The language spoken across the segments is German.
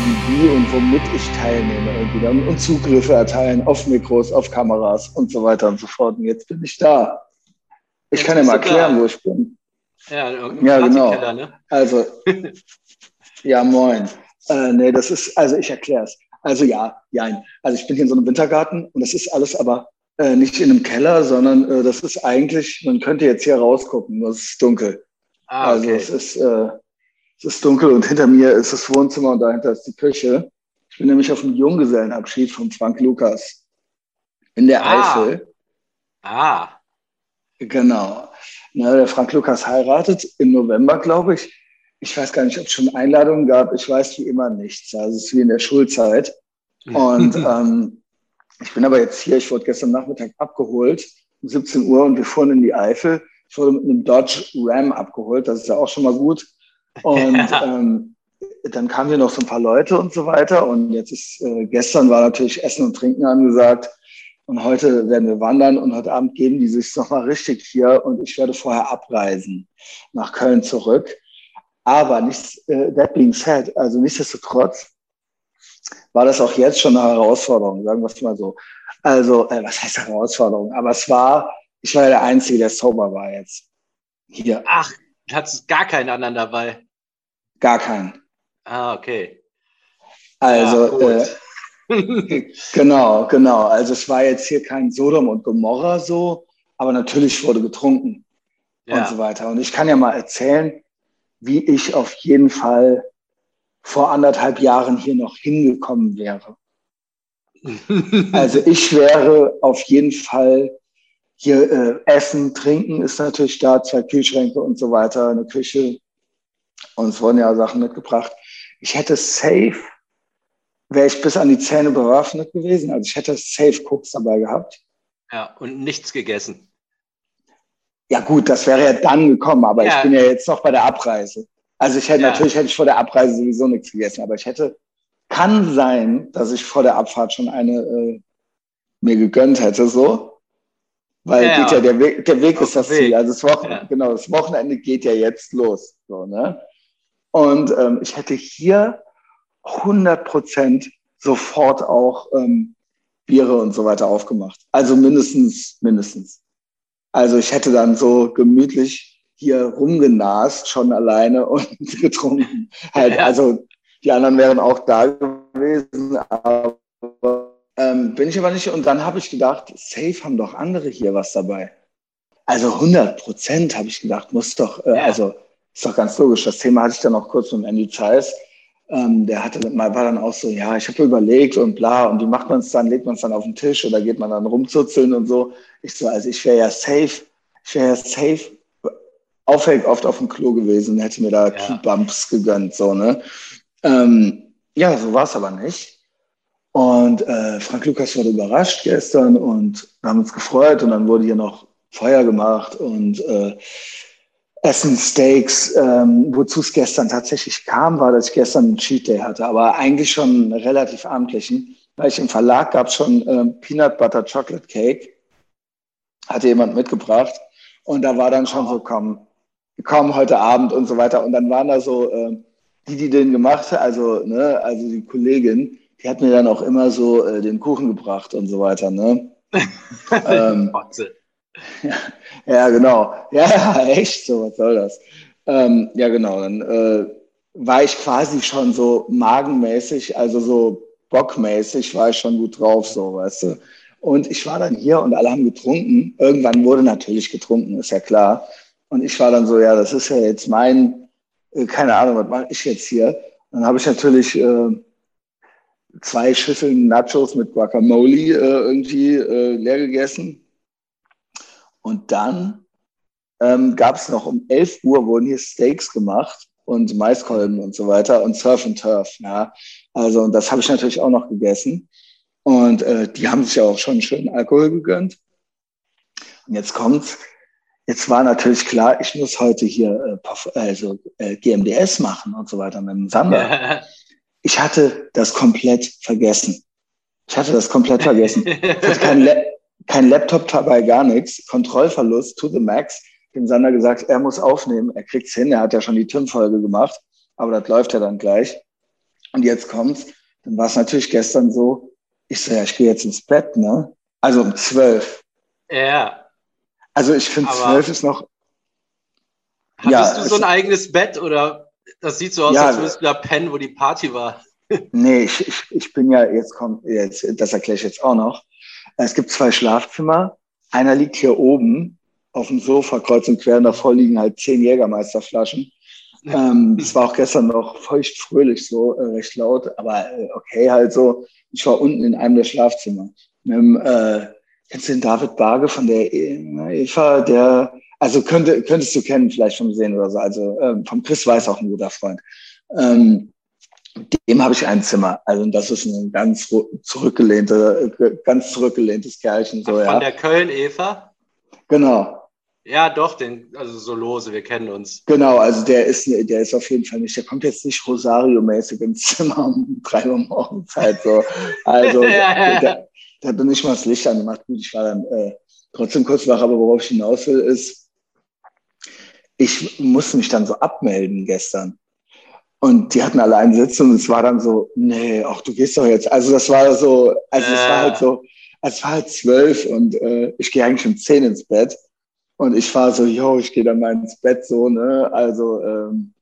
wie und womit ich teilnehme irgendwie dann und Zugriffe erteilen auf Mikros, auf Kameras und so weiter und so fort. Und jetzt bin ich da. Ich jetzt kann dir mal erklären, da. wo ich bin. Ja, ja genau. Ne? Also, ja, moin. Äh, nee, das ist, also ich erkläre es. Also ja, ja. Also ich bin hier in so einem Wintergarten und das ist alles aber äh, nicht in einem Keller, sondern äh, das ist eigentlich, man könnte jetzt hier rausgucken, nur es ist dunkel. Ah, also okay. Also es ist, äh, es ist dunkel und hinter mir ist das Wohnzimmer und dahinter ist die Küche. Ich bin nämlich auf dem Junggesellenabschied von Frank Lukas in der ah. Eifel. Ah. Genau. Na, der Frank Lukas heiratet im November, glaube ich. Ich weiß gar nicht, ob es schon Einladungen gab. Ich weiß wie immer nichts. Also es ist wie in der Schulzeit. Und ähm, ich bin aber jetzt hier. Ich wurde gestern Nachmittag abgeholt um 17 Uhr und wir fuhren in die Eifel. Ich wurde mit einem Dodge Ram abgeholt. Das ist ja auch schon mal gut. Und ähm, dann kamen hier noch so ein paar Leute und so weiter. Und jetzt ist, äh, gestern war natürlich Essen und Trinken angesagt. Und heute werden wir wandern und heute Abend geben die sich nochmal richtig hier. Und ich werde vorher abreisen nach Köln zurück. Aber nicht, äh, that being said, also nichtsdestotrotz war das auch jetzt schon eine Herausforderung, sagen wir es mal so. Also, äh, was heißt Herausforderung? Aber es war, ich war ja der Einzige, der sober war jetzt. Hier. Ach, hattest gar keinen anderen dabei? Gar keinen. Ah, okay. Also, ja, äh, genau, genau. Also es war jetzt hier kein Sodom und Gomorra so, aber natürlich wurde getrunken ja. und so weiter. Und ich kann ja mal erzählen, wie ich auf jeden Fall vor anderthalb Jahren hier noch hingekommen wäre. also ich wäre auf jeden Fall hier äh, Essen, Trinken ist natürlich da, zwei Kühlschränke und so weiter, eine Küche. Und es wurden ja Sachen mitgebracht. Ich hätte safe, wäre ich bis an die Zähne bewaffnet gewesen. Also ich hätte safe Cooks dabei gehabt. Ja, und nichts gegessen. Ja gut, das wäre ja dann gekommen, aber ja. ich bin ja jetzt noch bei der Abreise. Also ich hätte, ja. natürlich hätte ich vor der Abreise sowieso nichts gegessen, aber ich hätte, kann sein, dass ich vor der Abfahrt schon eine äh, mir gegönnt hätte, so. Weil ja, geht ja, der Weg, der Weg ist das Weg. Ziel. Also das Wochenende, genau, das Wochenende geht ja jetzt los. So, ne? Und ähm, ich hätte hier 100 Prozent sofort auch ähm, Biere und so weiter aufgemacht. Also mindestens, mindestens. Also ich hätte dann so gemütlich hier rumgenast, schon alleine und getrunken. Halt. Also die anderen wären auch da gewesen, aber ähm, bin ich aber nicht. Und dann habe ich gedacht, safe haben doch andere hier was dabei. Also 100 Prozent habe ich gedacht, muss doch, äh, ja. also ist doch ganz logisch. Das Thema hatte ich dann auch kurz mit Andy Zeiss. Ähm, der hatte mal, war dann auch so, ja, ich habe überlegt und bla, und wie macht man es dann? Legt man es dann auf den Tisch oder geht man dann rumzuzeln und so? Ich so, also ich wäre ja safe, ich wäre ja safe auffällig oft auf dem Klo gewesen und hätte mir da ja. Keybumps gegönnt, so, ne? Ähm, ja, so war es aber nicht. Und äh, Frank Lukas wurde überrascht gestern und wir haben uns gefreut und dann wurde hier noch Feuer gemacht und äh, Essen Steaks. Ähm, Wozu es gestern tatsächlich kam, war, dass ich gestern einen Cheat Day hatte, aber eigentlich schon einen relativ amtlichen, weil ich im Verlag gab es schon äh, Peanut Butter Chocolate Cake, hatte jemand mitgebracht und da war dann schon so, komm, komm heute Abend und so weiter und dann waren da so äh, die, die den gemacht hat, also, ne, also die Kollegin, die hat mir dann auch immer so äh, den Kuchen gebracht und so weiter. Ne? ähm, ja, ja, genau. Ja, echt so, was soll das? Ähm, ja, genau. Dann äh, war ich quasi schon so magenmäßig, also so bockmäßig, war ich schon gut drauf, so, weißt du. Und ich war dann hier und alle haben getrunken. Irgendwann wurde natürlich getrunken, ist ja klar. Und ich war dann so, ja, das ist ja jetzt mein, äh, keine Ahnung, was mache ich jetzt hier? Dann habe ich natürlich äh, zwei Schüsseln Nachos mit Guacamole äh, irgendwie äh, leer gegessen. Und dann ähm, gab es noch um 11 Uhr wurden hier Steaks gemacht und Maiskolben und so weiter und Surf and Turf. Ja. Also und das habe ich natürlich auch noch gegessen. Und äh, die haben sich ja auch schon schön Alkohol gegönnt. Und jetzt kommt's. Jetzt war natürlich klar, ich muss heute hier äh, also, äh, GMDS machen und so weiter mit dem Sander. ich hatte das komplett vergessen. Ich hatte das komplett vergessen. Ich hatte kein, kein Laptop dabei, gar nichts. Kontrollverlust to the max. Dem Sander gesagt, er muss aufnehmen. Er kriegt's hin. Er hat ja schon die TIM-Folge gemacht. Aber das läuft ja dann gleich. Und jetzt kommt's, dann war es natürlich gestern so, ich so, ja, ich gehe jetzt ins Bett, ne? Also um zwölf. Ja. Also ich finde zwölf ist noch. Hattest ja, du so ein eigenes Bett oder das sieht so aus, ja, als würdest du da pennen, wo die Party war? nee, ich, ich, ich bin ja, jetzt kommt, jetzt, das erkläre ich jetzt auch noch. Es gibt zwei Schlafzimmer. Einer liegt hier oben auf dem Sofa, kreuz und quer, und davor liegen halt zehn Jägermeisterflaschen. Ähm, es war auch gestern noch feucht fröhlich so, äh, recht laut, aber äh, okay, halt so. Ich war unten in einem der Schlafzimmer. Mit dem, äh, kennst du den David Barge von der e Eva, der, also könnte, könntest du kennen, vielleicht schon gesehen oder so. Also ähm, vom Chris Weiß auch ein guter Freund. Ähm, dem habe ich ein Zimmer. Also das ist ein ganz zurückgelehnte, ganz zurückgelehntes Kerlchen. So, Ach, von ja. der Köln-Eva? Genau. Ja, doch, den, also so lose, wir kennen uns. Genau, also der ist, der ist auf jeden Fall nicht, der kommt jetzt nicht Rosario-mäßig ins Zimmer um drei Uhr morgens halt so. Also. Da, da bin ich mal das Licht angemacht. Gut, ich war dann äh, trotzdem kurz wach, aber worauf ich hinaus will, ist, ich musste mich dann so abmelden gestern. Und die hatten alle einen Sitz und es war dann so, nee, ach, du gehst doch jetzt. Also das war so, also es war halt so, es war halt zwölf und äh, ich gehe eigentlich um zehn ins Bett. Und ich war so, yo, ich gehe dann mal ins Bett so, ne? Also, ähm,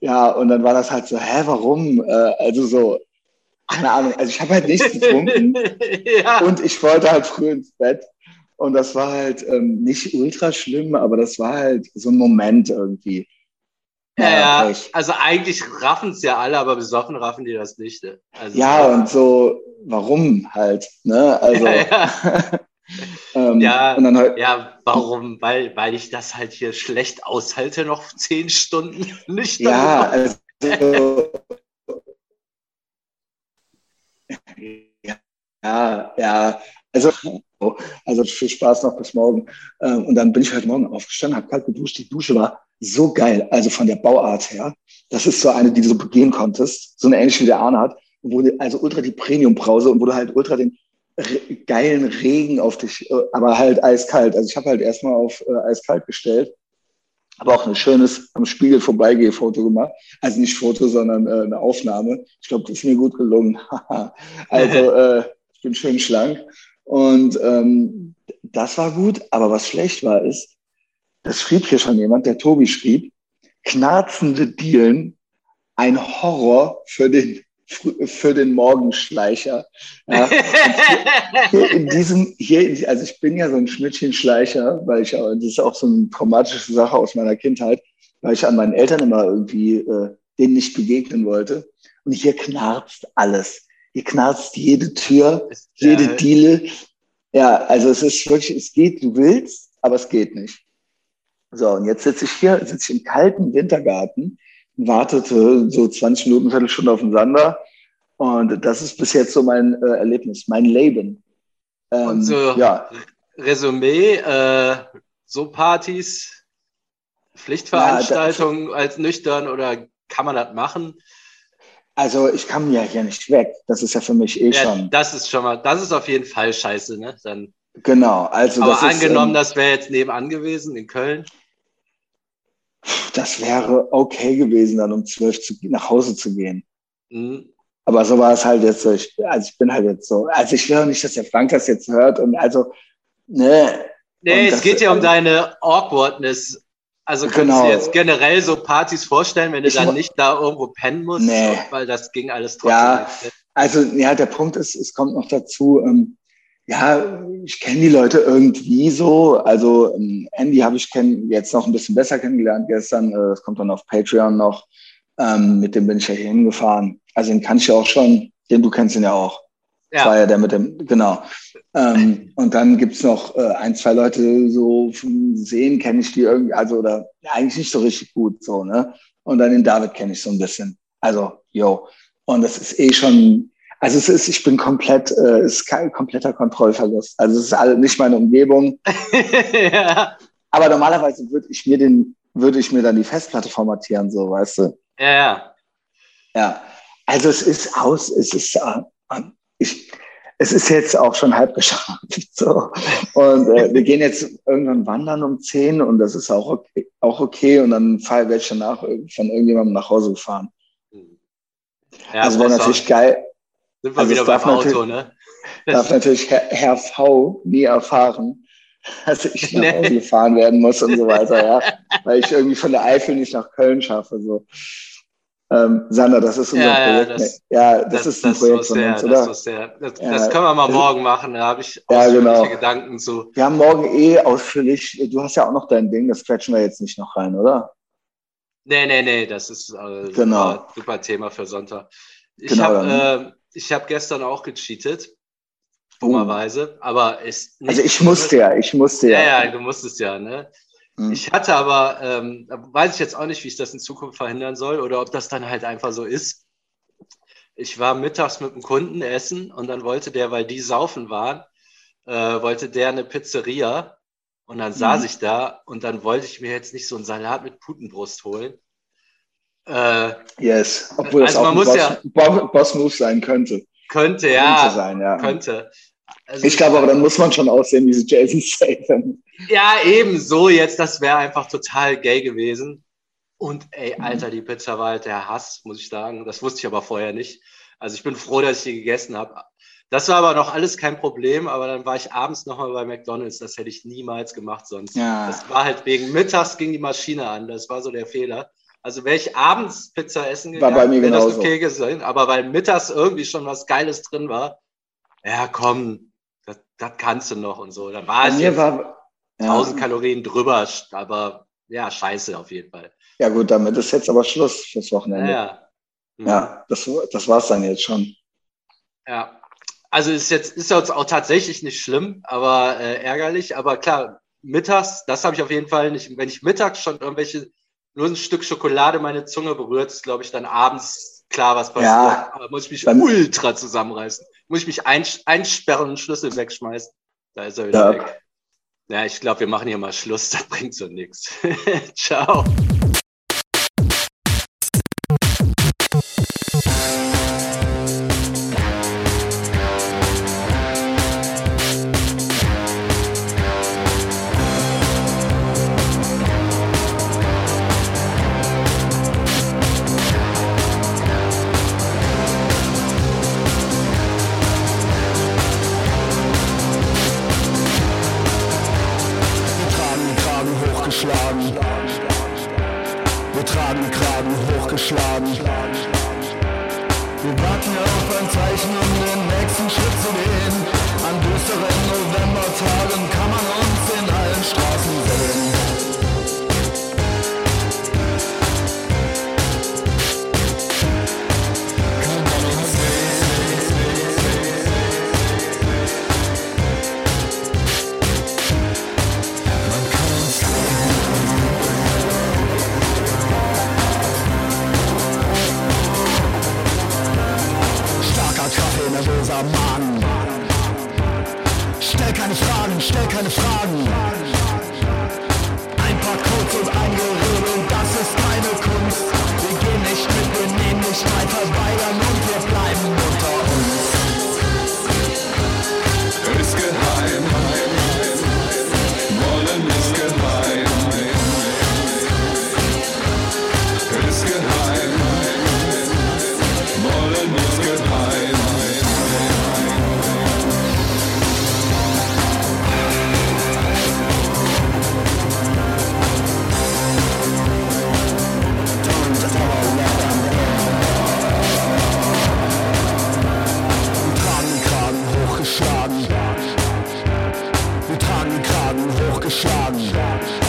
ja, und dann war das halt so, hä, warum? Äh, also so, keine Ahnung, also ich habe halt nichts getrunken ja. und ich wollte halt früh ins Bett. Und das war halt ähm, nicht ultra schlimm, aber das war halt so ein Moment irgendwie. Ja, ja, also eigentlich raffen es ja alle, aber besoffen raffen die das nicht. Ne? Also ja, und so, warum halt, ne? Also. Ja, ähm, ja, halt, ja, warum? Weil, weil ich das halt hier schlecht aushalte, noch zehn Stunden nicht. Ja, also, ja, ja, also, also viel Spaß noch bis morgen. Ähm, und dann bin ich heute Morgen aufgestanden, habe kalt geduscht. Die Dusche war so geil, also von der Bauart her. Das ist so eine, die du so begehen konntest, so eine ähnliche wie der Arne hat, wo du, also ultra die Premium-Brause und wo du halt ultra den geilen Regen auf dich, äh, aber halt eiskalt. Also ich habe halt erstmal auf äh, eiskalt gestellt, aber auch ein schönes am Spiegel vorbeigeh-Foto gemacht. Also nicht Foto, sondern äh, eine Aufnahme. Ich glaube, das ist mir gut gelungen. also äh, ich bin schön schlank. Und ähm, das war gut, aber was schlecht war, ist, das schrieb hier schon jemand, der Tobi schrieb, knarzende Dielen, ein Horror für den für den Morgenschleicher. Ja. Hier in diesem, hier, also ich bin ja so ein Schnittchenschleicher, weil ich, das ist auch so eine traumatische Sache aus meiner Kindheit, weil ich an meinen Eltern immer irgendwie äh, denen nicht begegnen wollte. Und hier knarzt alles. Hier knarzt jede Tür, jede Diele. Ja, also es ist wirklich, es geht, du willst, aber es geht nicht. So, und jetzt sitze ich hier, sitze ich im kalten Wintergarten wartete so 20 Minuten, Viertelstunde auf den Sander. Und das ist bis jetzt so mein äh, Erlebnis, mein Leben. Ähm, und so ja. Resümee, äh, so Partys, Pflichtveranstaltungen ja, als nüchtern oder kann man das machen? Also ich kann ja hier nicht weg. Das ist ja für mich eh ja, schon. Das ist schon mal, das ist auf jeden Fall scheiße, ne? Dann, genau, also. Aber angenommen, ist, ähm, das wäre jetzt nebenan gewesen in Köln das wäre okay gewesen, dann um zwölf nach Hause zu gehen. Mhm. Aber so war es halt jetzt so. Ich, also ich bin halt jetzt so. Also ich will auch nicht, dass der Frank das jetzt hört. Und also, ne. Nee, es geht ja um deine Awkwardness. Also kannst genau. du dir jetzt generell so Partys vorstellen, wenn du ich dann nicht da irgendwo pennen musst, nee. weil das ging alles trotzdem. Ja, nicht. also ja, der Punkt ist, es kommt noch dazu, ähm, ja, ich kenne die Leute irgendwie so. Also ähm, Andy habe ich kenn, jetzt noch ein bisschen besser kennengelernt gestern. Äh, das kommt dann auf Patreon noch. Ähm, mit dem bin ich ja hier hingefahren. Also den kann ich ja auch schon. Den du kennst ihn ja auch. Ja. Das war ja der mit dem, genau. Ähm, und dann gibt's noch äh, ein, zwei Leute, so vom Sehen kenne ich die irgendwie, also oder ja, eigentlich nicht so richtig gut, so, ne? Und dann den David kenne ich so ein bisschen. Also, yo. Und das ist eh schon, also es ist, ich bin komplett, äh, es ist kein kompletter Kontrollverlust. Also es ist alle, nicht meine Umgebung. ja. Aber normalerweise würde ich mir den, würde ich mir dann die Festplatte formatieren, so, weißt du? Ja, ja. Ja. Also es ist aus, es ist, äh, ich, es ist jetzt auch schon halb geschafft. So. Und äh, wir gehen jetzt irgendwann wandern um zehn und das ist auch okay. Auch okay. Und dann werde ich danach von irgendjemandem nach Hause gefahren. Ja, also wäre natürlich geil. Sind wir also wieder beim Auto, ne? Darf natürlich Herr, Herr, V nie erfahren, dass ich nach Hause gefahren werden muss und so weiter, ja. Weil ich irgendwie von der Eifel nicht nach Köln schaffe. So. Ähm, Sander, das ist unser ja, Projekt. Ja, das, ja, das, das ist ein das Projekt von uns, oder? Das, das, das können wir mal morgen machen, da habe ich ja, genau. Gedanken zu. Wir haben morgen eh ausführlich, du hast ja auch noch dein Ding, das quetschen wir jetzt nicht noch rein, oder? Nee, nee, nee, das ist äh, genau. super, super Thema für Sonntag. Ich genau, habe äh, hab gestern auch gecheatet, dummerweise, uh. aber ist Also ich musste ja, ich musste ja. Ja, ja, du musstest ja, ne? Mhm. Ich hatte aber, ähm, weiß ich jetzt auch nicht, wie ich das in Zukunft verhindern soll oder ob das dann halt einfach so ist. Ich war mittags mit einem Kunden essen und dann wollte der, weil die saufen waren, äh, wollte der eine Pizzeria und dann saß mhm. ich da und dann wollte ich mir jetzt nicht so einen Salat mit Putenbrust holen. Äh, yes, obwohl das also auch ein Boss, ja, Boss-Move sein könnte. Könnte, ja. Könnte sein, ja. Könnte. Also ich glaube aber, dann muss man schon aussehen wie Jason Statham. Ja, eben so jetzt, das wäre einfach total gay gewesen. Und ey. Alter, die Pizza war halt der Hass, muss ich sagen. Das wusste ich aber vorher nicht. Also ich bin froh, dass ich die gegessen habe. Das war aber noch alles kein Problem, aber dann war ich abends nochmal bei McDonalds. Das hätte ich niemals gemacht sonst. Ja. Das war halt wegen mittags ging die Maschine an. Das war so der Fehler. Also wäre ich abends Pizza essen gegangen, wäre das okay gewesen. Aber weil mittags irgendwie schon was Geiles drin war, ja komm, das, das kannst du noch und so. Da war es jetzt war, ja. 1000 Kalorien drüber, aber ja, scheiße auf jeden Fall. Ja gut, damit ist jetzt aber Schluss fürs Wochenende. Ja, ja. ja das, das war es dann jetzt schon. Ja, also ist jetzt ist jetzt auch tatsächlich nicht schlimm, aber äh, ärgerlich. Aber klar, mittags, das habe ich auf jeden Fall nicht. Wenn ich mittags schon irgendwelche nur ein Stück Schokolade meine Zunge berührt, ist glaube ich dann abends klar, was passiert. Ja, aber muss ich mich ultra zusammenreißen muss ich mich einsperren und Schlüssel wegschmeißen. Da ist er wieder ja. weg. Ja, ich glaube, wir machen hier mal Schluss, das bringt so nichts. Ciao. Nervöser Mann. Stell keine Fragen, stell keine Fragen. Shot, shot, shot.